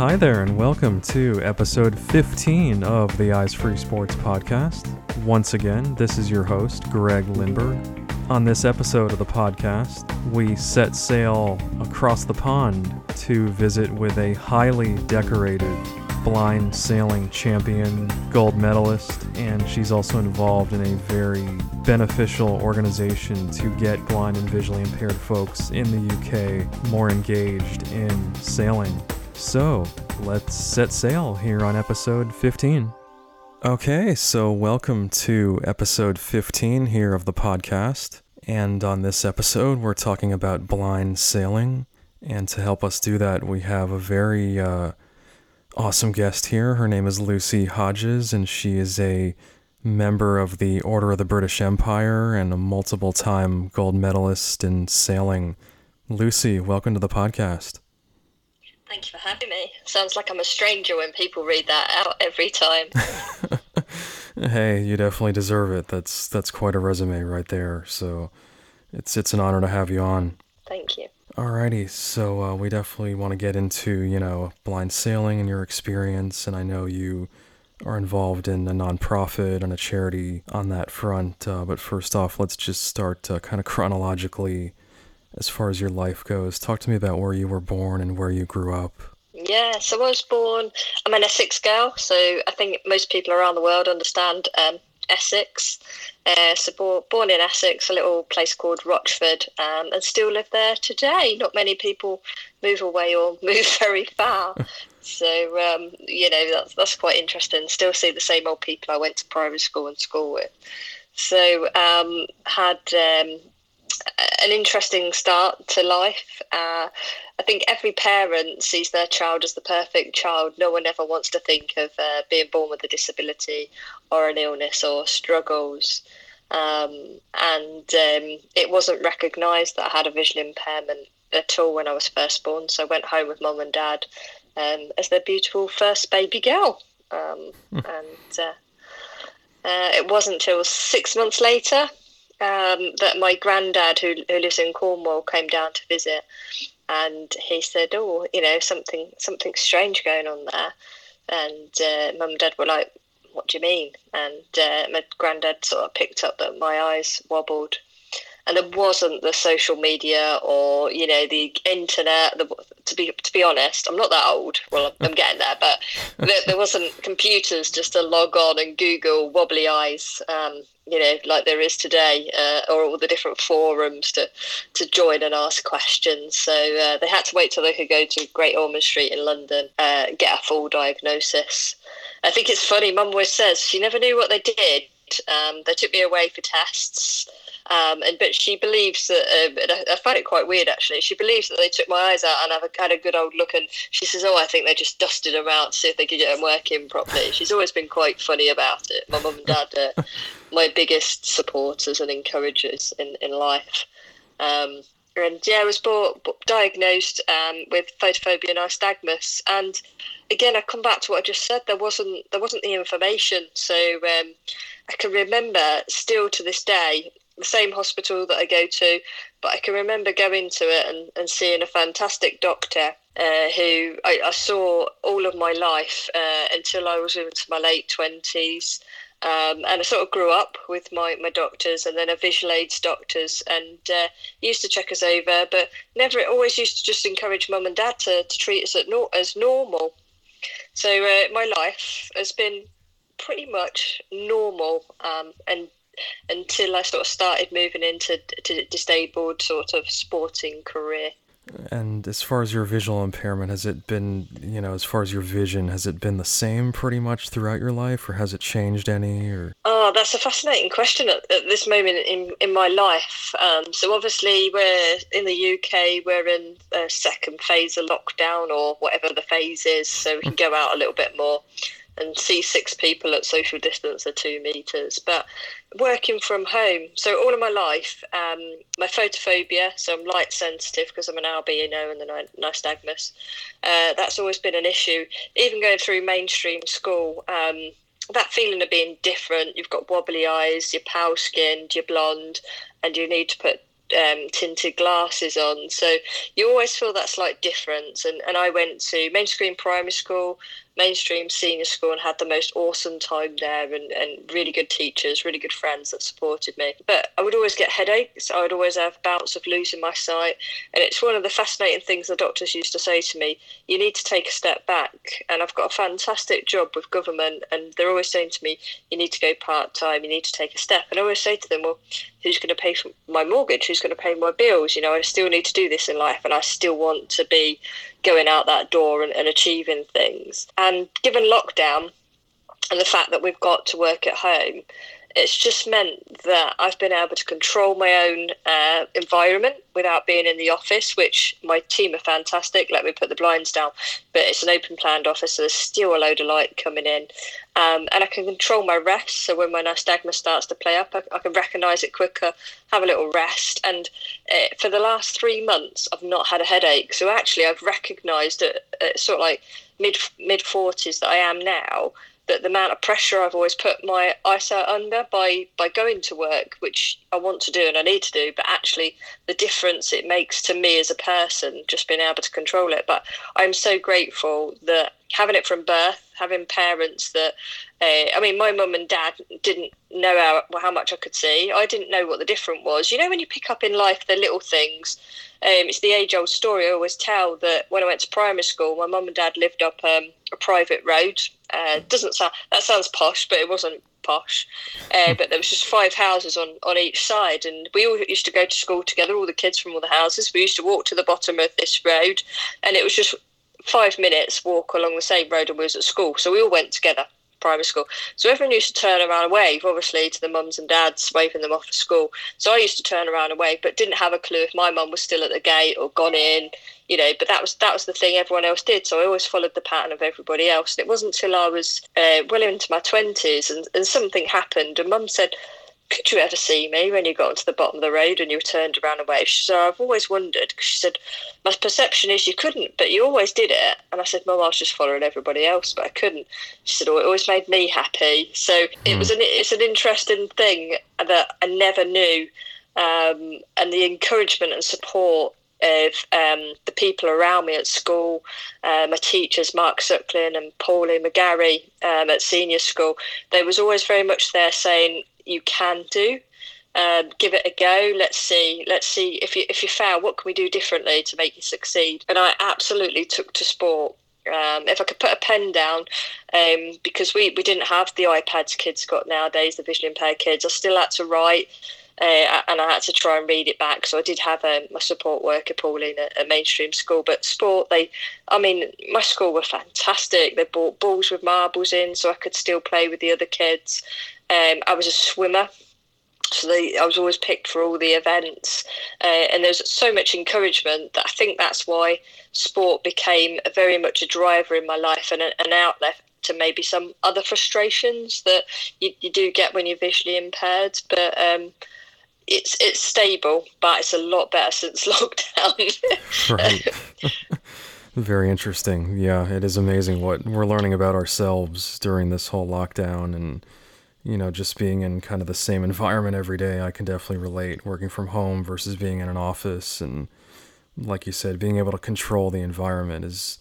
Hi there, and welcome to episode 15 of the Eyes Free Sports podcast. Once again, this is your host, Greg Lindberg. On this episode of the podcast, we set sail across the pond to visit with a highly decorated blind sailing champion, gold medalist, and she's also involved in a very beneficial organization to get blind and visually impaired folks in the UK more engaged in sailing. So, let's set sail here on episode 15. Okay, so welcome to episode 15 here of the podcast. And on this episode, we're talking about blind sailing. And to help us do that, we have a very uh, awesome guest here. Her name is Lucy Hodges, and she is a member of the Order of the British Empire and a multiple time gold medalist in sailing. Lucy, welcome to the podcast. Thank you for having me. Sounds like I'm a stranger when people read that out every time. hey, you definitely deserve it. That's that's quite a resume right there. So it's it's an honor to have you on. Thank you. Alrighty, so uh, we definitely want to get into you know blind sailing and your experience, and I know you are involved in a nonprofit and a charity on that front. Uh, but first off, let's just start uh, kind of chronologically as far as your life goes. Talk to me about where you were born and where you grew up. Yeah, so I was born, I'm an Essex girl, so I think most people around the world understand um, Essex. Uh, so born, born in Essex, a little place called Rochford, um, and still live there today. Not many people move away or move very far. so, um, you know, that's, that's quite interesting. Still see the same old people I went to primary school and school with. So, um, had um, an interesting start to life. Uh, I think every parent sees their child as the perfect child. No one ever wants to think of uh, being born with a disability or an illness or struggles. Um, and um, it wasn't recognised that I had a visual impairment at all when I was first born. So I went home with mum and dad um, as their beautiful first baby girl. Um, mm. And uh, uh, it wasn't until six months later um, that my granddad, who, who lives in Cornwall, came down to visit, and he said, "Oh, you know, something something strange going on there." And uh, mum and dad were like, "What do you mean?" And uh, my granddad sort of picked up that my eyes wobbled, and there wasn't the social media or you know the internet. The, to be to be honest, I'm not that old. Well, I'm, I'm getting there, but there, there, wasn't computers just to log on and Google wobbly eyes. Um, you know, like there is today, uh, or all the different forums to to join and ask questions. So uh, they had to wait till they could go to Great Ormond Street in London, uh, get a full diagnosis. I think it's funny. Mum always says she never knew what they did. Um, they took me away for tests. Um, and but she believes that uh, I, I, find it quite weird actually. She believes that they took my eyes out and have a, had a good old look, and she says, "Oh, I think they just dusted them out to see if they could get them working properly." She's always been quite funny about it. My mum and dad are my biggest supporters and encouragers in in life. Um, and yeah, I was brought, diagnosed um, with photophobia and nystagmus. And again, I come back to what I just said. There wasn't there wasn't the information, so um, I can remember still to this day the same hospital that I go to, but I can remember going to it and, and seeing a fantastic doctor uh, who I, I, saw all of my life uh, until I was into my late 20s. Um, and I sort of grew up with my, my doctors and then a visual aids doctors and uh, used to check us over, but never always used to just encourage mum and dad to, to treat us no, as normal. So uh, my life has been pretty much normal um, and until I sort of started moving into to disabled sort of sporting career. And as far as your visual impairment, has it been, you know, as far as your vision, has it been the same pretty much throughout your life, or has it changed any? Or oh, that's a fascinating question at, at this moment in in my life. Um, so obviously, we're in the UK. We're in a second phase of lockdown, or whatever the phase is, so we can go out a little bit more and see six people at social distance of two meters. But working from home, so all of my life, um, my photophobia, so I'm light sensitive because I'm an albino and the nystagmus. Uh, that's always been an issue. Even going through mainstream school, um, that feeling of being different. You've got wobbly eyes, you're pale skinned, you're blonde, and you need to put um, tinted glasses on. So you always feel that slight difference. And, and I went to mainstream primary school, mainstream senior school and had the most awesome time there and, and really good teachers, really good friends that supported me. But I would always get headaches. I would always have bouts of losing my sight. And it's one of the fascinating things the doctors used to say to me you need to take a step back. And I've got a fantastic job with government, and they're always saying to me, you need to go part time, you need to take a step. And I always say to them, well, who's going to pay for my mortgage? Who's going to pay my bills? You know, I still need to do this in life, and I still want to be going out that door and, and achieving things. And given lockdown and the fact that we've got to work at home, it's just meant that I've been able to control my own uh, environment without being in the office, which my team are fantastic. Let me put the blinds down, but it's an open planned office, so there's still a load of light coming in. Um, and I can control my rest. So when my nystagmus starts to play up, I, I can recognise it quicker, have a little rest. And uh, for the last three months, I've not had a headache. So actually, I've recognised at, at sort of like mid mid forties that I am now that the amount of pressure I've always put my eyesight under by by going to work, which I want to do and I need to do, but actually the difference it makes to me as a person, just being able to control it. But I'm so grateful that having it from birth, having parents that, uh, I mean, my mum and dad didn't know how, how much I could see. I didn't know what the difference was. You know, when you pick up in life the little things, um, it's the age old story I always tell that when I went to primary school, my mum and dad lived up um, a private road. Uh, doesn't sound that sounds posh, but it wasn't posh. Uh, but there was just five houses on on each side, and we all used to go to school together. All the kids from all the houses. We used to walk to the bottom of this road, and it was just five minutes walk along the same road, and we was at school. So we all went together primary school. So everyone used to turn around and wave, obviously, to the mums and dads, waving them off at school. So I used to turn around and wave, but didn't have a clue if my mum was still at the gate or gone in, you know. But that was that was the thing everyone else did. So I always followed the pattern of everybody else. And it wasn't until I was uh, well into my twenties and, and something happened, and mum said, could you ever see me when you got to the bottom of the road and you turned around and waved? She said, I've always wondered. She said, my perception is you couldn't, but you always did it. And I said, Mum, I was just following everybody else, but I couldn't. She said, oh, it always made me happy. So it was hmm. an, it's an interesting thing that I never knew. Um, and the encouragement and support of um, the people around me at school, uh, my teachers, Mark Suckling and Pauline McGarry um, at senior school, they was always very much there saying, you can do. Um, give it a go. Let's see. Let's see if you if you fail, what can we do differently to make you succeed? And I absolutely took to sport. Um, if I could put a pen down, um, because we, we didn't have the iPads kids got nowadays, the visually impaired kids, I still had to write uh, and I had to try and read it back. So I did have um, my support worker, Pauline, at, at mainstream school. But sport, they, I mean, my school were fantastic. They bought balls with marbles in, so I could still play with the other kids. Um, I was a swimmer, so they, I was always picked for all the events, uh, and there's so much encouragement that I think that's why sport became very much a driver in my life and a, an outlet to maybe some other frustrations that you, you do get when you're visually impaired. But um, it's it's stable, but it's a lot better since lockdown. right. Very interesting. Yeah, it is amazing what we're learning about ourselves during this whole lockdown and you know, just being in kind of the same environment every day, I can definitely relate working from home versus being in an office. And like you said, being able to control the environment is,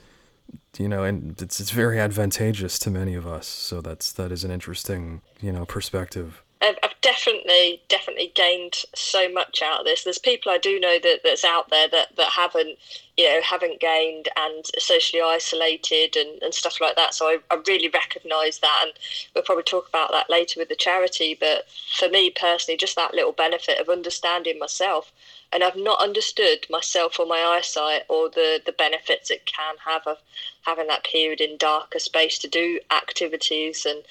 you know, and it's, it's very advantageous to many of us. So that's, that is an interesting, you know, perspective. I've, definitely, definitely gained so much out of this. There's people I do know that that's out there that, that haven't, you know, haven't gained and socially isolated and, and stuff like that. So I, I really recognise that, and we'll probably talk about that later with the charity. But for me personally, just that little benefit of understanding myself, and I've not understood myself or my eyesight or the the benefits it can have of having that period in darker space to do activities and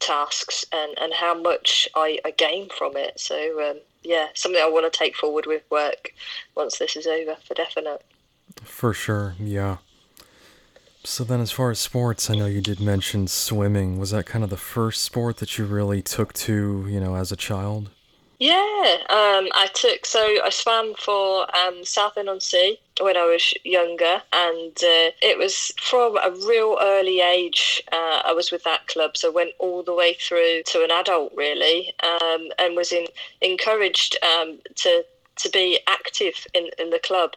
tasks and, and how much I, I gain from it. So, um, yeah, something I want to take forward with work once this is over for definite. For sure, yeah. So then, as far as sports, I know you did mention swimming. Was that kind of the first sport that you really took to, you know, as a child? Yeah, um, I took so I swam for um, Southend on Sea when I was younger, and uh, it was from a real early age. Uh, I was with that club, so went all the way through to an adult really, um, and was in, encouraged um, to to be active in, in the club.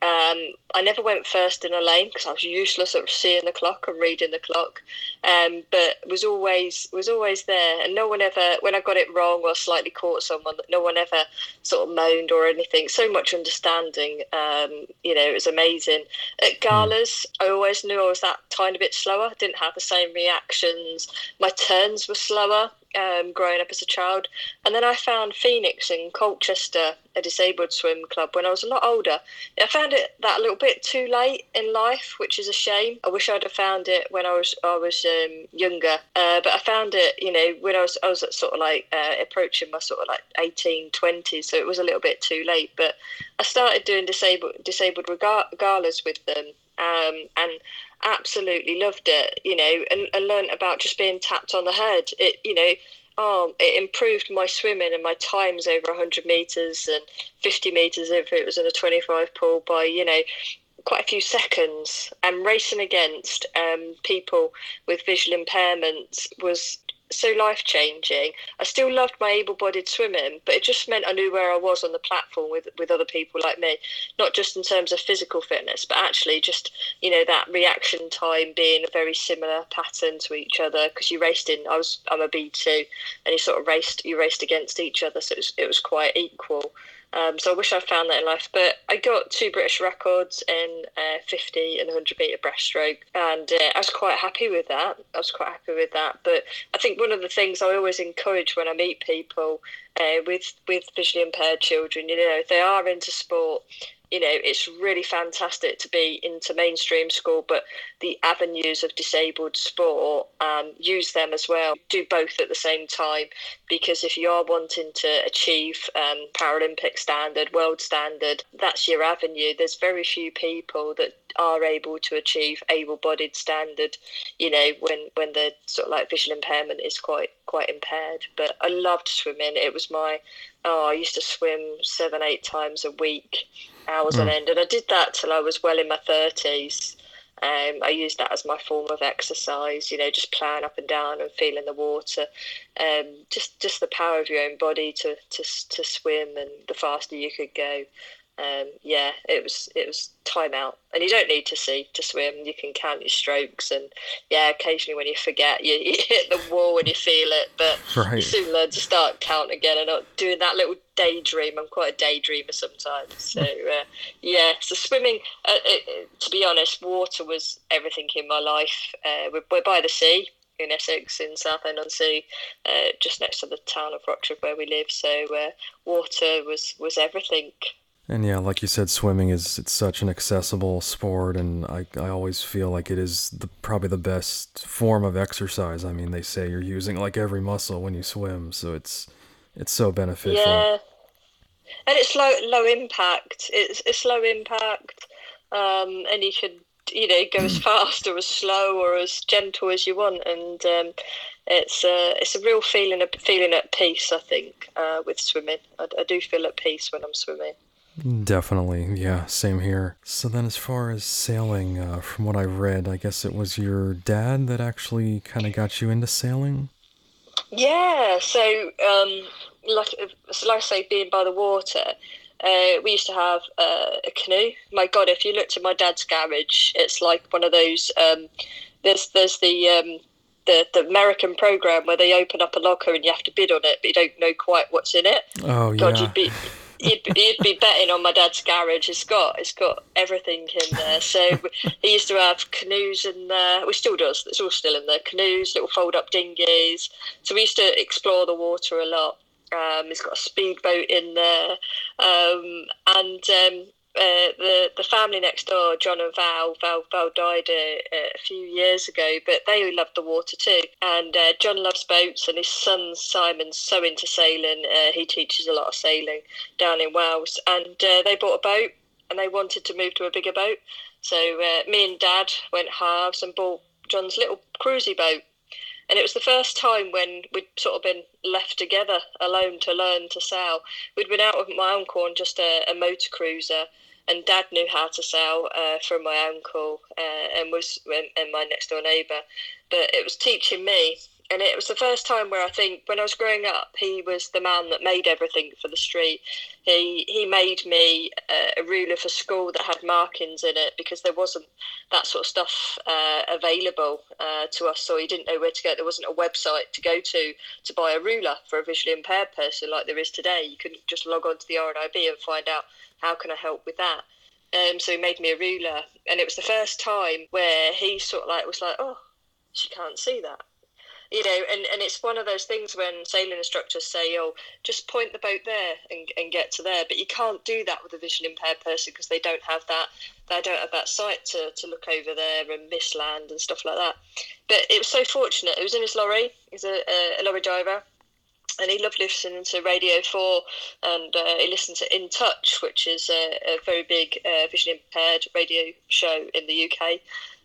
Um, I never went first in a lane because I was useless at seeing the clock and reading the clock, um, but was always was always there. And no one ever, when I got it wrong or slightly caught someone, no one ever sort of moaned or anything. So much understanding. Um, you know, it was amazing. At hmm. galas. I always knew I was that tiny bit slower. Didn't have the same reactions. My turns were slower um, growing up as a child. And then I found Phoenix in Colchester, a disabled swim club, when I was a lot older. I found it that a little bit too late in life, which is a shame. I wish I'd have found it when I was I was um, younger. Uh, but I found it, you know, when I was I was sort of like uh, approaching my sort of like 18, 20, so it was a little bit too late. But I started doing disabled disabled galas with them. Um, and absolutely loved it, you know, and, and learned about just being tapped on the head. It, you know, oh, it improved my swimming and my times over 100 metres and 50 metres if it was in a 25 pool by, you know, quite a few seconds. And racing against um, people with visual impairments was so life changing. I still loved my able bodied swimming, but it just meant I knew where I was on the platform with, with other people like me, not just in terms of physical fitness, but actually just, you know, that reaction time being a very similar pattern to each other because you raced in, I was, I'm a B2 and you sort of raced, you raced against each other. So it was, it was quite equal. Um, so I wish I found that in life. But I got two British records in uh, 50 and 100 metre breaststroke, and uh, I was quite happy with that. I was quite happy with that. But I think one of the things I always encourage when I meet people uh, with with visually impaired children, you know, if they are into sport, you know, it's really fantastic to be into mainstream school, but the avenues of disabled sport, um, use them as well. Do both at the same time, because if you are wanting to achieve um, Paralympic standard, world standard, that's your avenue. There's very few people that are able to achieve able-bodied standard. You know, when when the sort of like visual impairment is quite quite impaired. But I loved swimming. It was my oh, I used to swim seven, eight times a week hours mm. on end. And I did that till I was well in my 30s. Um, I used that as my form of exercise, you know, just playing up and down and feeling the water. Um, just just the power of your own body to, to, to swim and the faster you could go um, yeah, it was it was time out, and you don't need to see to swim. You can count your strokes, and yeah, occasionally when you forget, you, you hit the wall when you feel it, but right. you soon learn to start count again and not doing that little daydream. I'm quite a daydreamer sometimes, so uh, yeah. So swimming, uh, it, to be honest, water was everything in my life. Uh, we're, we're by the sea, in Essex, in Southend on Sea, uh, just next to the town of Rochford where we live. So uh, water was was everything. And yeah, like you said, swimming is it's such an accessible sport, and I, I always feel like it is the, probably the best form of exercise. I mean, they say you're using like every muscle when you swim, so it's it's so beneficial. Yeah, and it's low low impact. It's it's low impact, um, and you can you know go as fast or as slow or as gentle as you want, and um, it's a it's a real feeling of feeling at peace. I think uh, with swimming, I, I do feel at peace when I'm swimming. Definitely, yeah, same here. So then, as far as sailing, uh, from what I read, I guess it was your dad that actually kind of got you into sailing. Yeah, so um, like so like I say, being by the water, uh, we used to have uh, a canoe. My God, if you looked at my dad's garage, it's like one of those. Um, there's there's the um, the, the American program where they open up a locker and you have to bid on it, but you don't know quite what's in it. Oh God, yeah. you'd be you'd, you'd be betting on my dad's garage. It's got it's got everything in there. So he used to have canoes in there. We still does. It's all still in there. Canoes, little fold up dinghies. So we used to explore the water a lot. Um, he's got a speedboat in there, um, and um, uh, the the family next door, John and Val, Val, Val died a, a few years ago, but they loved the water too. And uh, John loves boats, and his son Simon's so into sailing. Uh, he teaches a lot of sailing down in Wales, and uh, they bought a boat, and they wanted to move to a bigger boat. So uh, me and Dad went halves and bought John's little cruisy boat. And it was the first time when we'd sort of been left together alone to learn to sail. We'd been out with my uncle on just a, a motor cruiser, and Dad knew how to sail uh, from my uncle uh, and was and my next door neighbour. But it was teaching me and it was the first time where I think when I was growing up, he was the man that made everything for the street. He he made me a, a ruler for school that had markings in it because there wasn't that sort of stuff uh, available uh, to us, so he didn't know where to go. There wasn't a website to go to to buy a ruler for a visually impaired person like there is today. You couldn't just log on to the RNIB and find out how can I help with that. Um, so he made me a ruler, and it was the first time where he sort of like was like, "Oh, she can't see that." You know, and, and it's one of those things when sailing instructors say, oh, just point the boat there and, and get to there. But you can't do that with a vision impaired person because they don't have that they don't have that sight to, to look over there and miss land and stuff like that. But it was so fortunate. It was in his lorry. He's a, a, a lorry driver. And he loved listening to Radio 4 and uh, he listened to In Touch, which is a, a very big uh, vision impaired radio show in the UK.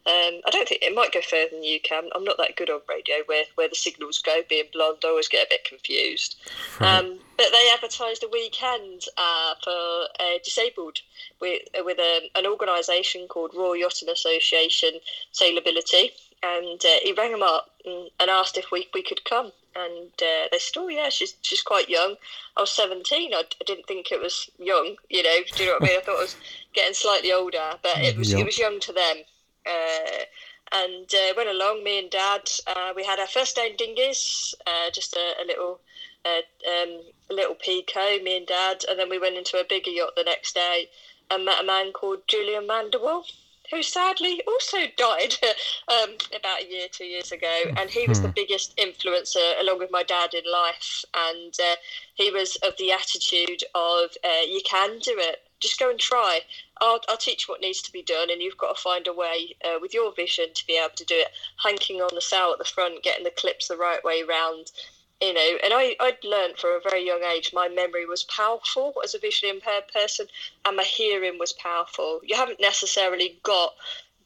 Um, I don't think it might go further than you can. I'm not that good on radio where, where the signals go. Being blonde, I always get a bit confused. Right. Um, but they advertised a weekend uh, for uh, disabled with, with a, an organisation called Royal Yachting Association Sailability. And uh, he rang them up and, and, asked if we, we could come. And uh, they said, oh, yeah, she's, she's quite young. I was 17. I, I, didn't think it was young, you know. Do you know what I mean? I thought I was getting slightly older, but it was, yep. it was young to them. Uh, and uh, went along. Me and Dad, uh, we had our first day in dinghies, uh, just a, a little, uh, um, a little pico. Me and Dad, and then we went into a bigger yacht the next day and met a man called Julian Vanderwall, who sadly also died um, about a year, two years ago. And he was the hmm. biggest influencer, along with my dad, in life. And uh, he was of the attitude of uh, you can do it just go and try. I'll, I'll teach what needs to be done, and you've got to find a way uh, with your vision to be able to do it. Hanking on the sail at the front, getting the clips the right way round, you know. And I, I'd learned from a very young age my memory was powerful as a visually impaired person, and my hearing was powerful. You haven't necessarily got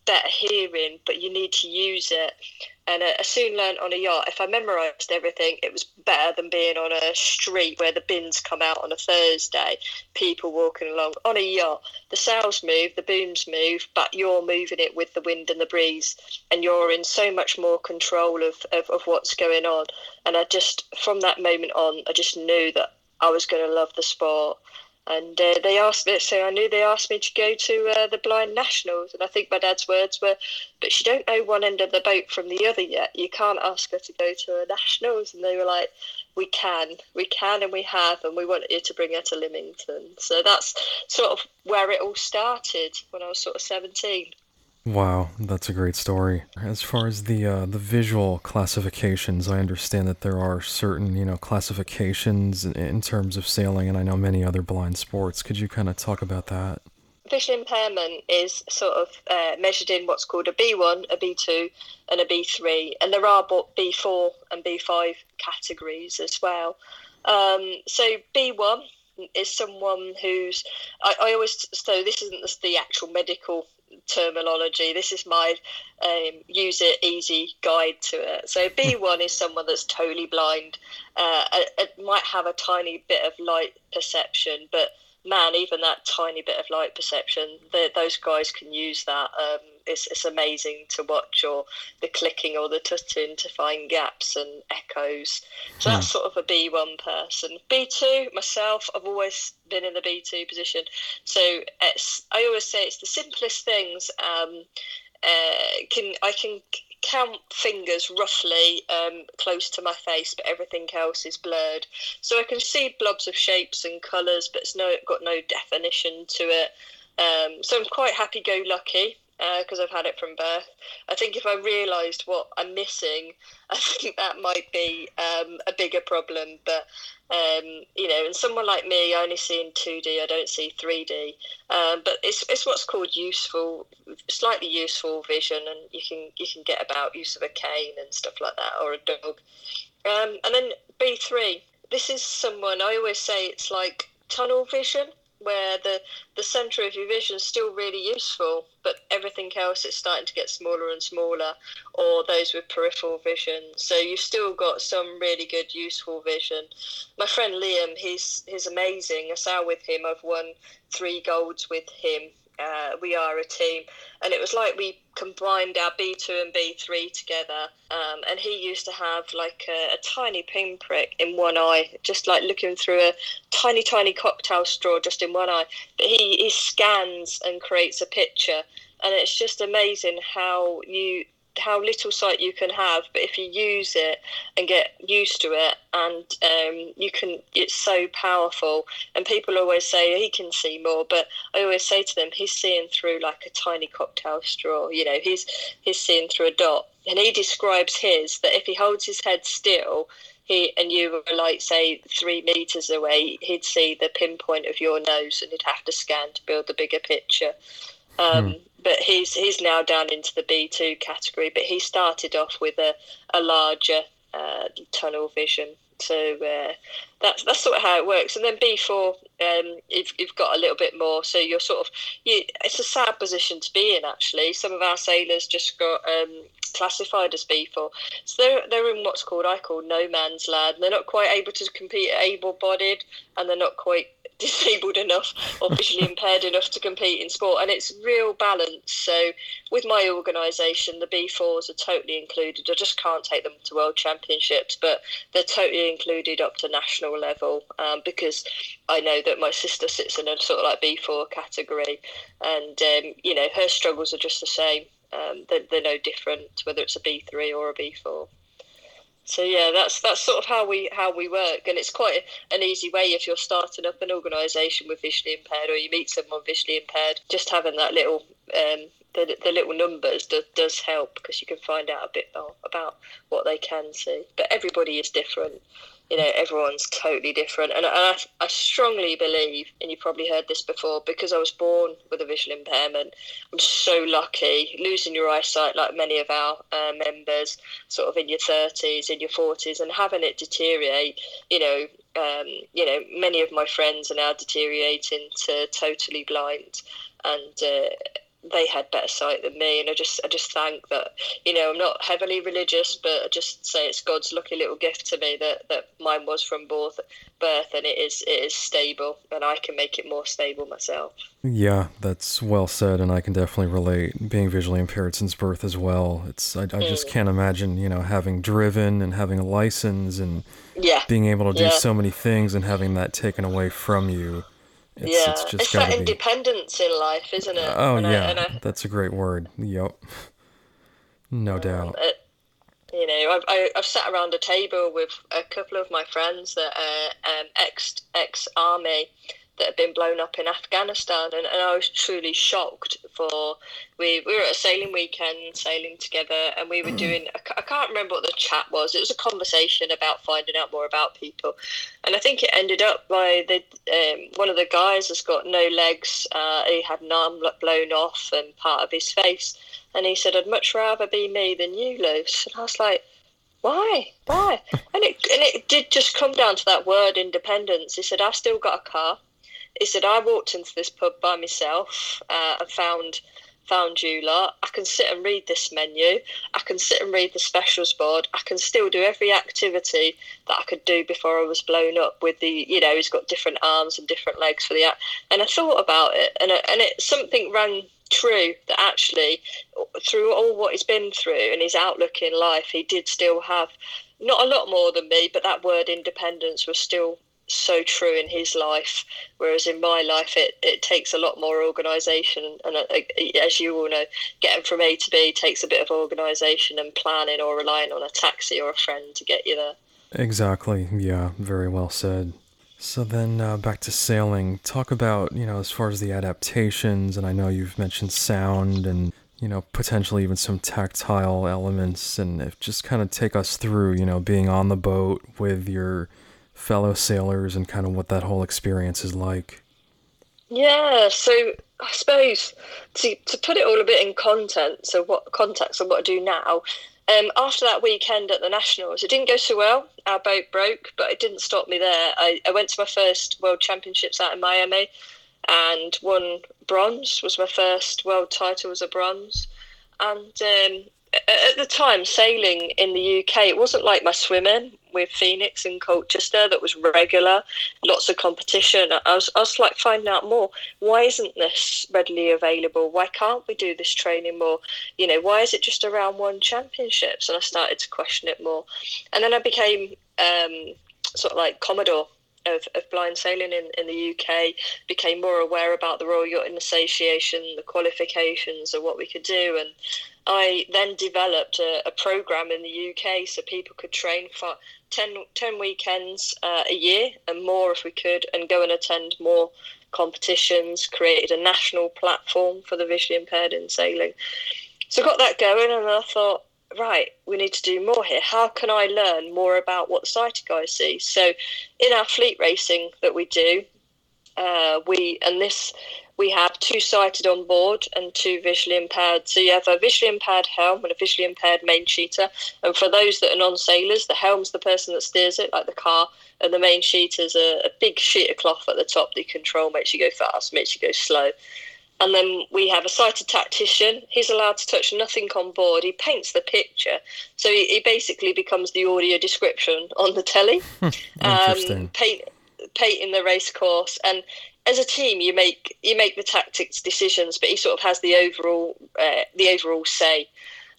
better hearing, but you need to use it. And I soon learned on a yacht, if I memorised everything, it was better than being on a street where the bins come out on a Thursday, people walking along. On a yacht, the sails move, the booms move, but you're moving it with the wind and the breeze, and you're in so much more control of, of, of what's going on. And I just, from that moment on, I just knew that I was going to love the sport and uh, they asked me, so I knew they asked me to go to uh, the blind nationals, and I think my dad's words were, "But she don't know one end of the boat from the other yet. You can't ask her to go to a nationals." And they were like, "We can, we can, and we have, and we want you to bring her to Lymington." So that's sort of where it all started when I was sort of seventeen. Wow, that's a great story. As far as the uh, the visual classifications, I understand that there are certain you know classifications in terms of sailing, and I know many other blind sports. Could you kind of talk about that? Visual impairment is sort of uh, measured in what's called a B1, a B2, and a B3, and there are B4 and B5 categories as well. Um, so B1 is someone who's I, I always so this isn't the actual medical terminology. This is my um, use it easy guide to it. So B1 is someone that's totally blind. Uh, it, it might have a tiny bit of light perception, but man, even that tiny bit of light perception, those guys can use that. Um, it's, it's amazing to watch or the clicking or the tutting to find gaps and echoes. So that's hmm. sort of a B1 person. B2, myself, I've always been in the B2 position. So it's I always say it's the simplest things. Um, uh, can I can count fingers roughly um, close to my face, but everything else is blurred. So I can see blobs of shapes and colours, but it's no got no definition to it. Um, so I'm quite happy-go-lucky because uh, I've had it from birth. I think if I realised what I'm missing, I think that might be um, a bigger problem. But um, you know, and someone like me, I only see in two D. I don't see three D. Um, but it's it's what's called useful, slightly useful vision, and you can you can get about use of a cane and stuff like that, or a dog. Um, and then B three. This is someone I always say it's like tunnel vision where the the center of your vision is still really useful, but everything else is starting to get smaller and smaller, or those with peripheral vision. So you've still got some really good useful vision. My friend Liam, he's he's amazing. I sail with him. I've won three golds with him. Uh, we are a team. And it was like we combined our B2 and B3 together. Um, and he used to have like a, a, tiny pinprick in one eye, just like looking through a tiny, tiny cocktail straw just in one eye. But he, he scans and creates a picture. And it's just amazing how you how little sight you can have, but if you use it and get used to it, and um, you can, it's so powerful. And people always say he can see more, but I always say to them, he's seeing through like a tiny cocktail straw. You know, he's he's seeing through a dot, and he describes his that if he holds his head still. He, and you were like say three meters away, he'd see the pinpoint of your nose, and he'd have to scan to build the bigger picture. Um, hmm but he's he's now down into the B two category. But he started off with a a larger uh, tunnel vision. So uh, that's that's sort of how it works. And then B four, um, you've, you've got a little bit more. So you're sort of you, it's a sad position to be in. Actually, some of our sailors just got um, classified as B four, so they're they're in what's called I call no man's land. They're not quite able to compete able bodied, and they're not quite disabled enough or visually impaired enough to compete in sport and it's real balance. So with my organisation the b4s are totally included. I just can't take them to world championships but they're totally included up to national level um, because i know that my sister sits in a sort of like b4 category and um, you know her struggles are just the same. Um, they're, they're no different whether it's a b3 or a b4 so yeah, that's that's sort of how we how we work, and it's quite an easy way if you're starting up an organisation with visually impaired, or you meet someone visually impaired. Just having that little um, the, the little numbers do, does help because you can find out a bit more about what they can see. But everybody is different you know everyone's totally different. And, I, I strongly believe and you probably heard this before because i was born with a visual impairment i'm so lucky. Losing your eyesight like many of our uh, members sort of in your 30s in your 40s and having it deteriorate you know um, you know many of my friends are now deteriorating to totally blind. And uh, they had better sight than me and I just I just thank that you know I'm not heavily religious but I just say it's God's lucky little gift to me that, that mine was from birth birth and it is it is stable and I can make it more stable myself. Yeah, that's well said and I can definitely relate being visually impaired since birth as well. It's I, I just mm. can't imagine, you know, having driven and having a license and yeah. being able to do yeah. so many things and having that taken away from you it's, yeah, it's, just it's that be... independence in life, isn't it? Oh and yeah, I, I... that's a great word. Yep, no um, doubt. It, you know, I've I, I've sat around a table with a couple of my friends that are um, ex ex army, that had been blown up in Afghanistan, and, and I was truly shocked. For we we were at a sailing weekend, sailing together, and we were mm. doing. I can't remember what the chat was. It was a conversation about finding out more about people, and I think it ended up by the um, one of the guys has got no legs. Uh, he had an arm blown off and part of his face, and he said, "I'd much rather be me than you, Luce." And I was like why why and it and it did just come down to that word independence he said i've still got a car he that I walked into this pub by myself uh, and found found you lot. I can sit and read this menu. I can sit and read the specials board. I can still do every activity that I could do before I was blown up with the, you know, he's got different arms and different legs for the act. And I thought about it and, and it something rang true that actually through all what he's been through and his outlook in life, he did still have not a lot more than me, but that word independence was still so true in his life whereas in my life it, it takes a lot more organisation and uh, as you all know getting from a to b takes a bit of organisation and planning or relying on a taxi or a friend to get you there. Exactly. Yeah very well said. So then uh, back to sailing. Talk about you know as far as the adaptations and i know you've mentioned sound and you know potentially even some tactile elements and if just kind of take us through you know being on the boat with your fellow sailors and kind of what that whole experience is like. Yeah, so I suppose to to put it all a bit in content, so what context of what I do now. Um, after that weekend at the Nationals, it didn't go so well. Our boat broke, but it didn't stop me there. I, I went to my first World Championships out in Miami and won bronze. Was my first world title as a bronze, and um, at the time sailing in the UK, it wasn't like my swimming with Phoenix in Colchester that was regular, lots of competition. I was, I was like finding out more. Why isn't this readily available? Why can't we do this training more? You know, why is it just around one championships? And I started to question it more. And then I became um, sort of like Commodore of, of blind sailing in, in the UK, became more aware about the Royal Yachting Association, the qualifications, and what we could do. And I then developed a, a program in the UK so people could train for 10, 10 weekends uh, a year and more if we could, and go and attend more competitions, created a national platform for the visually impaired in sailing. So got that going, and I thought, right, we need to do more here. How can I learn more about what sighted guys see? So, in our fleet racing that we do, uh, we and this we have two sighted on board and two visually impaired. So you have a visually impaired helm and a visually impaired main sheeter. And for those that are non sailors, the helm's the person that steers it, like the car, and the main sheeter's a, a big sheet of cloth at the top that you control, makes you go fast, makes you go slow. And then we have a sighted tactician. He's allowed to touch nothing on board. He paints the picture. So he, he basically becomes the audio description on the telly. Interesting. Um, paint, painting the race course. And as a team, you make you make the tactics decisions, but he sort of has the overall uh, the overall say.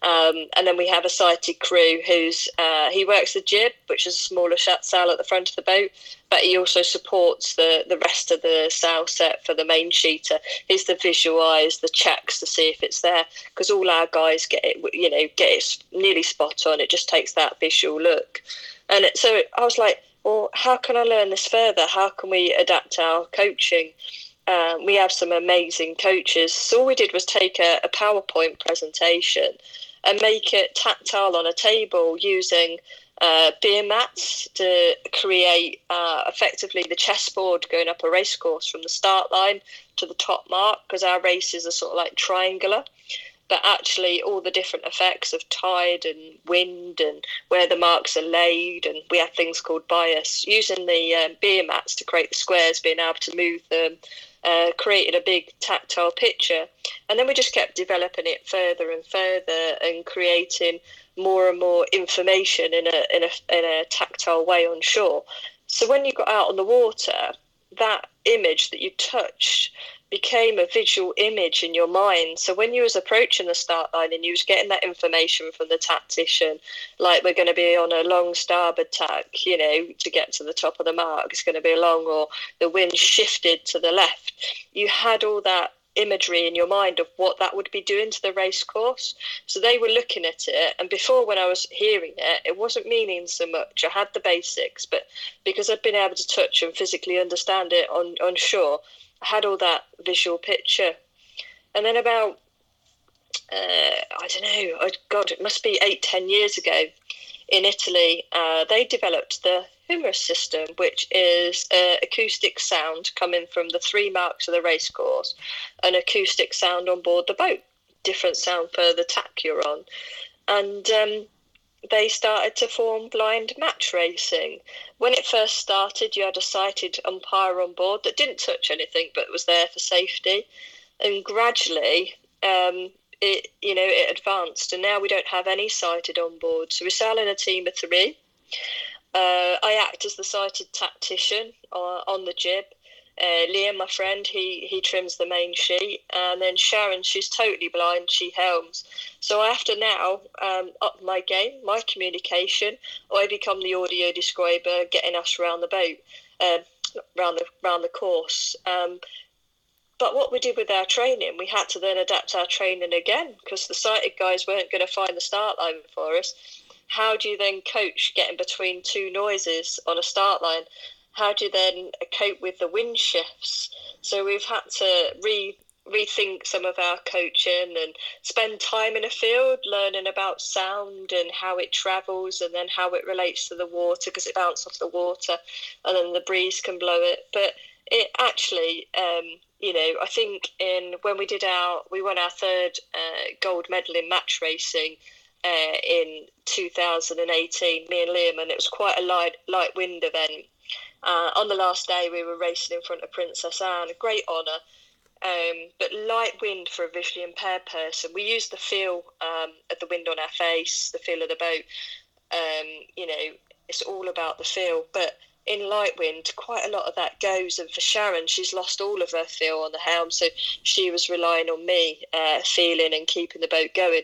Um, and then we have a sighted crew who's uh, he works the jib, which is a smaller sail at the front of the boat, but he also supports the the rest of the sail set for the main sheeter. He's the visual eyes, the checks to see if it's there, because all our guys get it, you know, get it nearly spot on. It just takes that visual look, and it, so I was like, well, how can I learn this further? How can we adapt our coaching? Um, we have some amazing coaches. So all we did was take a, a PowerPoint presentation and make it tactile on a table using uh, beer mats to create uh, effectively the chessboard going up a race course from the start line to the top mark because our races are sort of like triangular. But actually, all the different effects of tide and wind and where the marks are laid, and we have things called bias, using the um, beer mats to create the squares, being able to move them, uh, created a big tactile picture. And then we just kept developing it further and further and creating more and more information in a, in a, in a tactile way on shore. So when you got out on the water, that image that you touched became a visual image in your mind. So when you was approaching the start line and you was getting that information from the tactician, like we're going to be on a long starboard tack, you know, to get to the top of the mark, it's going to be long, or the wind shifted to the left. You had all that imagery in your mind of what that would be doing to the race course. So they were looking at it, and before when I was hearing it, it wasn't meaning so much. I had the basics, but because I'd been able to touch and physically understand it on on shore, had all that visual picture. And then about, uh, I don't know, oh God, it must be eight, ten years ago in Italy, uh, they developed the Homerus system, which is uh, acoustic sound coming from the three marks of the racecourse, an acoustic sound on board the boat, different sound for the tack you're on. And um, they started to form blind match racing. When it first started, you had a sighted umpire on board that didn't touch anything but was there for safety. And gradually, um, it you know it advanced, and now we don't have any sighted on board. So we're sailing a team of three. Uh, I act as the sighted tactician uh, on the jib, uh, Liam, my friend, he he trims the main sheet, and then Sharon, she's totally blind. She helms. So I have to now um, up my game, my communication. I become the audio describer, getting us around the boat, uh, round the round the course. Um, but what we did with our training, we had to then adapt our training again because the sighted guys weren't going to find the start line for us. How do you then coach getting between two noises on a start line? How do you then cope with the wind shifts? So we've had to re rethink some of our coaching and spend time in a field learning about sound and how it travels and then how it relates to the water because it bounces off the water and then the breeze can blow it. But it actually, um, you know, I think in when we did our, we won our third uh, gold medal in match racing. Uh, in 2018, me and Liam, and it was quite a light light wind event uh, on the last day, we were racing in front of Princess Anne, a great honour. Um, but light wind for a visually impaired person. We used the feel um, of the wind on our face, the feel of the boat. Um, you know, it's all about the feel. But in light wind, quite a lot of that goes. And for Sharon, she's lost all of her feel on the helm, so she was relying on me uh, feeling and keeping the boat going.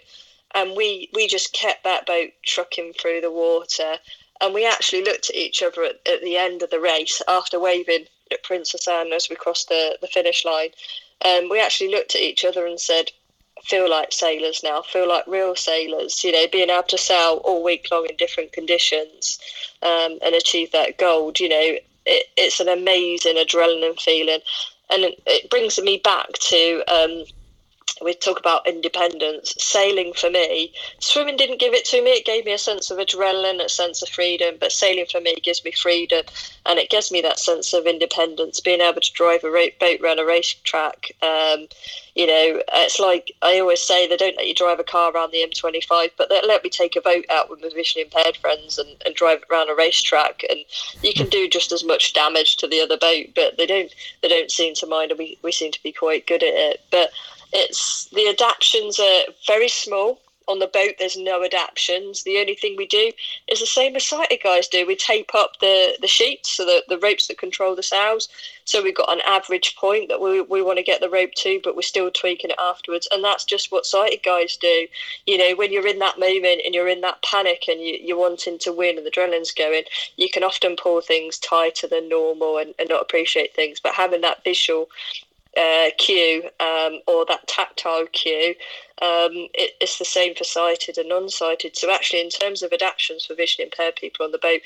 And we we just kept that boat trucking through the water. And we actually looked at each other at, at the end of the race after waving at Princess Anne as we crossed the, the finish line. Um, we actually looked at each other and said, feel like sailors now, feel like real sailors, you know, being able to sail all week long in different conditions um, and achieve that gold, you know, it, it's an amazing adrenaline feeling. And it brings me back to um, we talk about independence. Sailing for me, swimming didn't give it to me. It gave me a sense of adrenaline, a sense of freedom. But sailing for me gives me freedom, and it gives me that sense of independence. Being able to drive a boat around a racetrack, um, you know, it's like I always say they don't let you drive a car around the M25, but they let me take a boat out with my visually impaired friends and, and drive it around a racetrack, and you can do just as much damage to the other boat, but they don't they don't seem to mind, and we, we seem to be quite good at it. But it's the adaptions are very small. On the boat, there's no adaptions. The only thing we do is the same as sighted guys do. We tape up the, the sheets, so the, the ropes that control the sails. So we've got an average point that we, we want to get the rope to, but we're still tweaking it afterwards. And that's just what sighted guys do. You know, when you're in that moment and you're in that panic and you, you're wanting to win and the adrenaline's going, you can often pull things tighter than normal and, and not appreciate things. But having that visual uh, cue um, or that tactile cue, um, it, it's the same for sighted and non-sighted. So actually, in terms of adaptations for vision impaired people on the boat,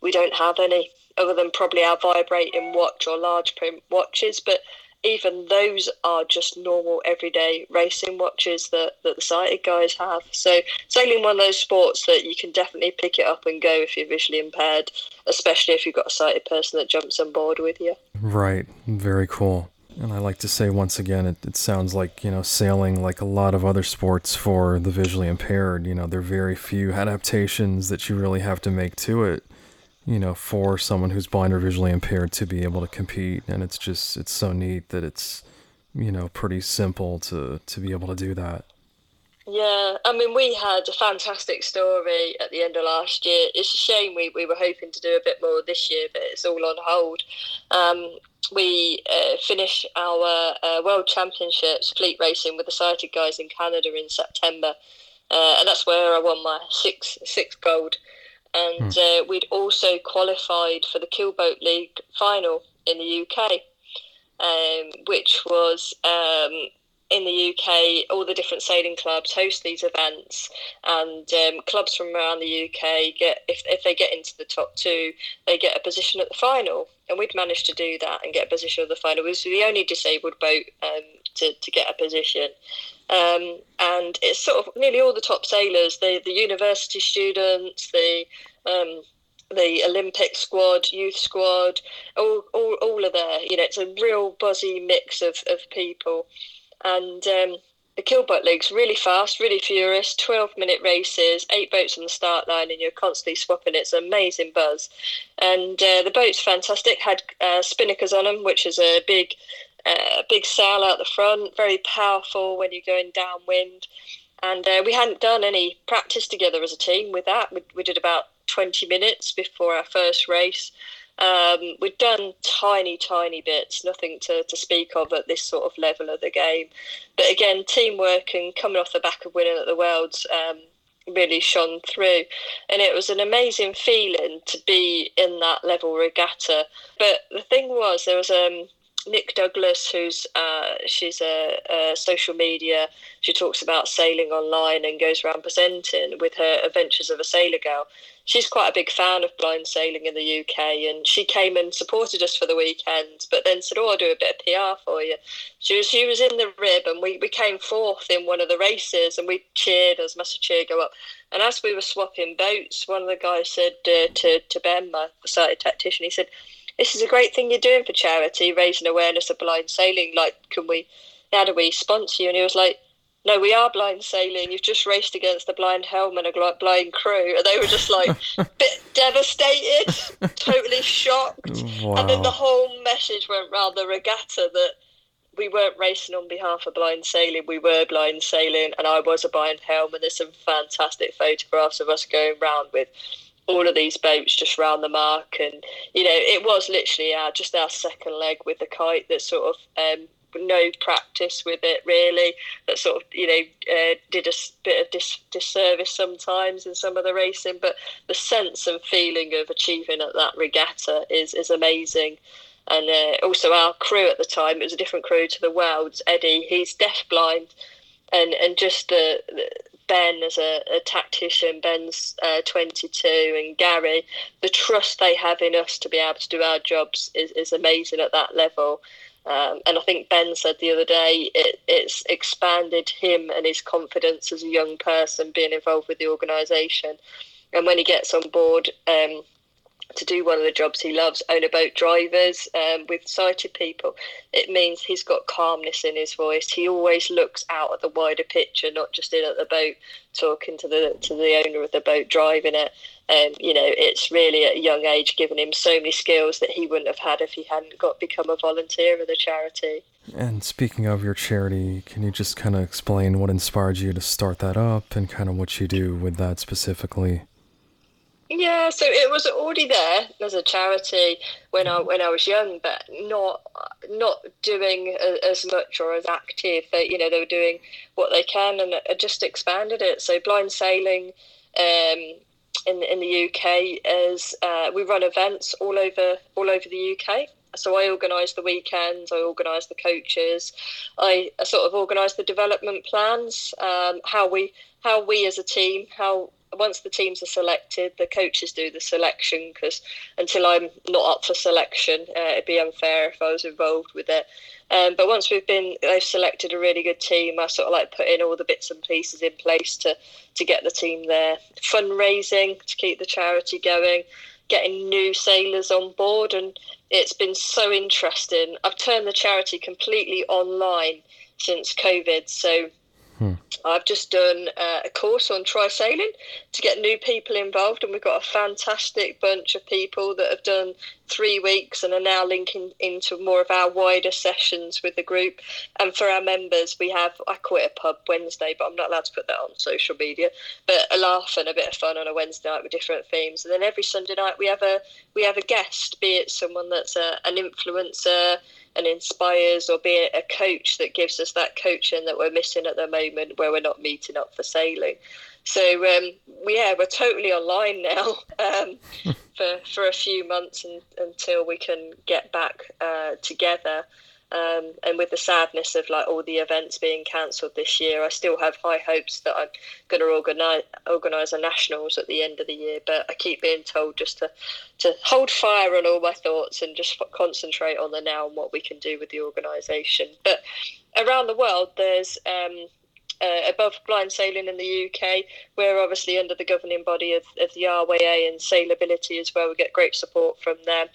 we don't have any other than probably our vibrating watch or large print watches. But even those are just normal everyday racing watches that, that the sighted guys have. So sailing one of those sports that you can definitely pick it up and go if you're visually impaired, especially if you've got a sighted person that jumps on board with you. Right. Very cool. And I like to say once again, it, it sounds like, you know, sailing, like a lot of other sports for the visually impaired, you know, there are very few adaptations that you really have to make to it, you know, for someone who's blind or visually impaired to be able to compete. And it's just, it's so neat that it's, you know, pretty simple to, to be able to do that. Yeah, I mean, we had a fantastic story at the end of last year. It's a shame we, we were hoping to do a bit more this year, but it's all on hold. Um, we uh, finish our uh, World Championships fleet racing with the sighted guys in Canada in September, uh, and that's where I won my sixth sixth gold. And mm. we'd also qualified for the Keelboat League final in the UK, um, which was um, in the UK, all the different sailing clubs host these events, and um, clubs from around the UK get if if they get into the top two, they get a position at the final. And we'd managed to do that and get a position at the final. We was the only disabled boat um, to to get a position. Um, and it's sort of nearly all the top sailors, the the university students, the um, the Olympic squad, youth squad, all, all, all are there. You know, it's a real buzzy mix of, of people. And um, the Keelboat League's really fast, really furious, 12 minute races, eight boats on the start line, and you're constantly swapping. It's an amazing buzz. And uh, the boat's fantastic, had uh, spinnakers on them, which is a big, uh, big sail out the front, very powerful when you're going downwind. And uh, we hadn't done any practice together as a team with that. We, we did about 20 minutes before our first race. Um, we've done tiny, tiny bits, nothing to, to speak of at this sort of level of the game. But again, teamwork and coming off the back of winning at the Worlds um, really shone through. And it was an amazing feeling to be in that level regatta. But the thing was, there was um, Nick Douglas, who's uh, she's a, a, social media. She talks about sailing online and goes around presenting with her Adventures of a Sailor Girl she's quite a big fan of blind sailing in the UK, and she came and supported us for the weekend. But then said, "Oh, I'll do a bit of PR for you." She was she was in the rib, and we, we came fourth in one of the races, and we cheered as massive cheer go up. And as we were swapping boats, one of the guys said uh, to to Ben, my sighted tactician, he said, "This is a great thing you're doing for charity, raising awareness of blind sailing. Like, can we?" How do we sponsor you? And he was like, no, we are blind sailing. You've just raced against a blind helm and a blind crew. And they were just like bit devastated, totally shocked. Wow. And then the whole message went round the regatta that we weren't racing on behalf of blind sailing. We were blind sailing, and I was a blind helm. And there's some fantastic photographs of us going round with all of these boats just round the mark, and you know it was literally our just our second leg with the kite that sort of um, no practice with it really that sort of you know uh, did a bit of dis- disservice sometimes in some of the racing. But the sense and feeling of achieving at that regatta is is amazing. And uh, also our crew at the time it was a different crew to the world's eddie he's deaf blind. And and just the, the Ben as a, a, tactician, Ben's uh, 22, and Gary, the trust they have in us to be able to do our jobs is, is amazing at that level. Um, and I think Ben said the other day it, it's expanded him and his confidence as a young person being involved with the organisation. And when he gets on board um, to do one of the jobs he loves, own a boat drivers um, with sighted people, it means he's got calmness in his voice. He always looks out at the wider picture, not just in at the boat, talking to the to the owner of the boat driving it. Um, you know, it's really at a young age given him so many skills that he wouldn't have had if he hadn't got become a volunteer of the charity. And speaking of your charity, can you just kind of explain what inspired you to start that up and kind of what you do with that specifically? Yeah, so it was already there as a charity when I when I was young, but not not doing as much or as active. They, you know, they were doing what they can and just expanded it. So blind sailing, um, in in the UK is uh, we run events all over all over the UK. So I organise the weekends, I organise the coaches, I, I sort of organise the development plans, um, how we how we as a team how once the teams are selected, the coaches do the selection because until I'm not up for selection, uh, it'd be unfair if I was involved with it. Um, but once we've been, they've selected a really good team. I sort of like put in all the bits and pieces in place to to get the team there. Fundraising to keep the charity going, getting new sailors on board, and it's been so interesting. I've turned the charity completely online since COVID, so Hmm. I've just done uh, a course on tri sailing to get new people involved, and we've got a fantastic bunch of people that have done three weeks and are now linking into more of our wider sessions with the group. And for our members, we have I call it a pub Wednesday, but I'm not allowed to put that on social media. But a laugh and a bit of fun on a Wednesday night with different themes, and then every Sunday night we have a we have a guest, be it someone that's a, an influencer and inspires, or be a coach that gives us that coaching that we're missing at the moment where we're not meeting up for sailing. So um, yeah, we're totally online now um, for for a few months and, until we can get back uh, together. Um, and with the sadness of like all the events being cancelled this year, I still have high hopes that I'm going to organise organise a nationals at the end of the year. But I keep being told just to to hold fire on all my thoughts and just concentrate on the now and what we can do with the organisation. But around the world, there's um, uh, above blind sailing in the UK. We're obviously under the governing body of, of the RYA and Sailability as well. We get great support from them.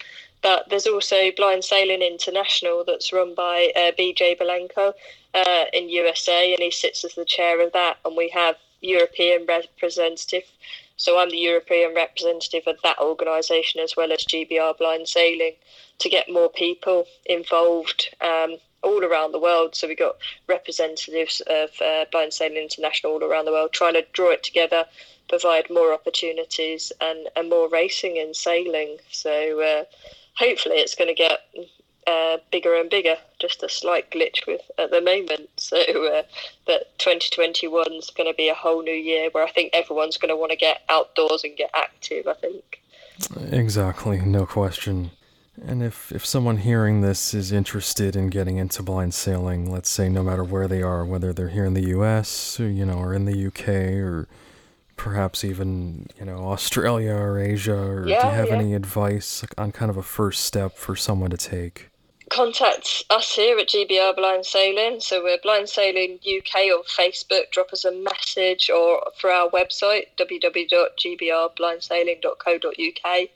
But there's also Blind Sailing International that's run by uh, BJ Belenko uh, in USA, and he sits as the chair of that. And we have European representative. So I'm the European representative of that organisation as well as GBR Blind Sailing to get more people involved um, all around the world. So we've got representatives of uh, Blind Sailing International all around the world trying to draw it together, provide more opportunities and, and more racing and sailing. So uh, hopefully it's going to get uh, bigger and bigger. Just a slight glitch with at the moment. So, uh, but 2021 is going to be a whole new year where I think everyone's going to want to get outdoors and get active. I think. Exactly, no question. And if, if someone hearing this is interested in getting into blind sailing, let's say no matter where they are, whether they're here in the US or, you know, or in the UK or perhaps even, you know, Australia or Asia, or yeah, do you have yeah. any advice on kind of a first step for someone to take? Contact us here at GBR Blind Sailing. So we're Blind Sailing UK on Facebook. Drop us a message or for our website, www.gbrblindsailing.co.uk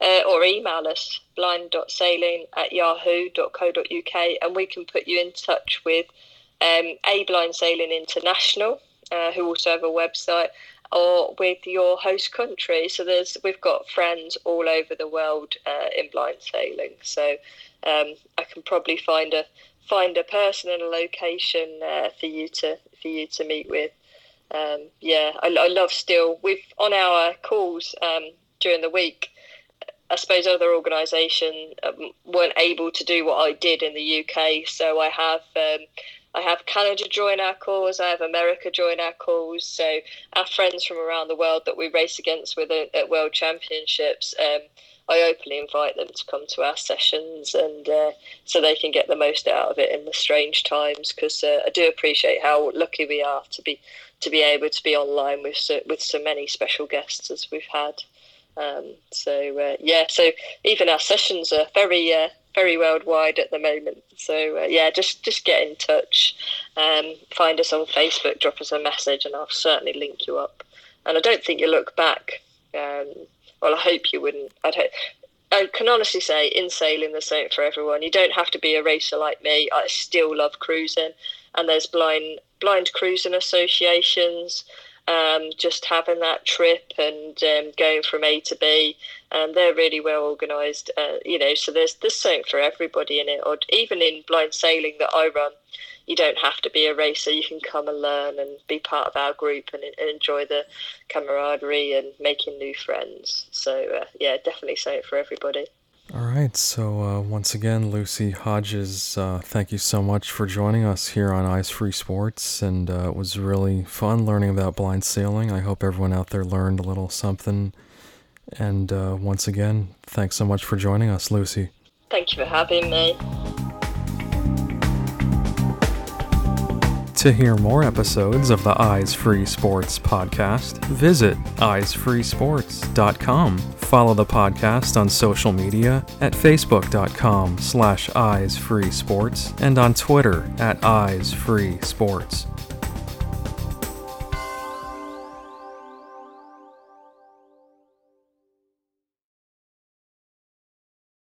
uh, or email us blind.sailing at yahoo.co.uk and we can put you in touch with um, A Blind Sailing International, uh, who also have a website, or with your host country. So there's we've got friends all over the world uh, in blind sailing. So um, I can probably find a find a person and a location uh, for you to for you to meet with. um, yeah, I, I, love still. We've on our calls um, during the week. I suppose other organisations um, weren't able to do what I did in the UK, so I have um, I have Canada join our calls. I have America join our calls. So our friends from around the world that we race against with at World Championships, um, I openly invite them to come to our sessions, and uh, so they can get the most out of it in the strange times. Because uh, I do appreciate how lucky we are to be to be able to be online with so, with so many special guests as we've had. Um, so uh, yeah, so even our sessions are very uh, very worldwide at the moment. So uh, yeah, just just get in touch. Um, find us on Facebook, drop us a message, and I'll certainly link you up. And I don't think you look back. Um, well, I hope you wouldn't. I'd hope. I can honestly say, in sailing, there's something for everyone. You don't have to be a racer like me. I still love cruising, and there's blind blind cruising associations um, just having that trip and um, going from A to B. And they're really well organised, uh, you know. So there's there's something for everybody in it. Or even in blind sailing that I run, you don't have to be a racer. You can come and learn and be part of our group and, and enjoy the camaraderie and making new friends. So uh, yeah, definitely something for everybody. All right. So, uh, once again, Lucy Hodges, uh, thank you so much for joining us here on Eyes Free Sports. And uh, it was really fun learning about blind sailing. I hope everyone out there learned a little something. And uh, once again, thanks so much for joining us, Lucy. Thank you for having me. To hear more episodes of the Eyes Free Sports podcast, visit eyesfreesports.com. Follow the podcast on social media at facebook.com slash eyesfreesports and on Twitter at eyesfreesports.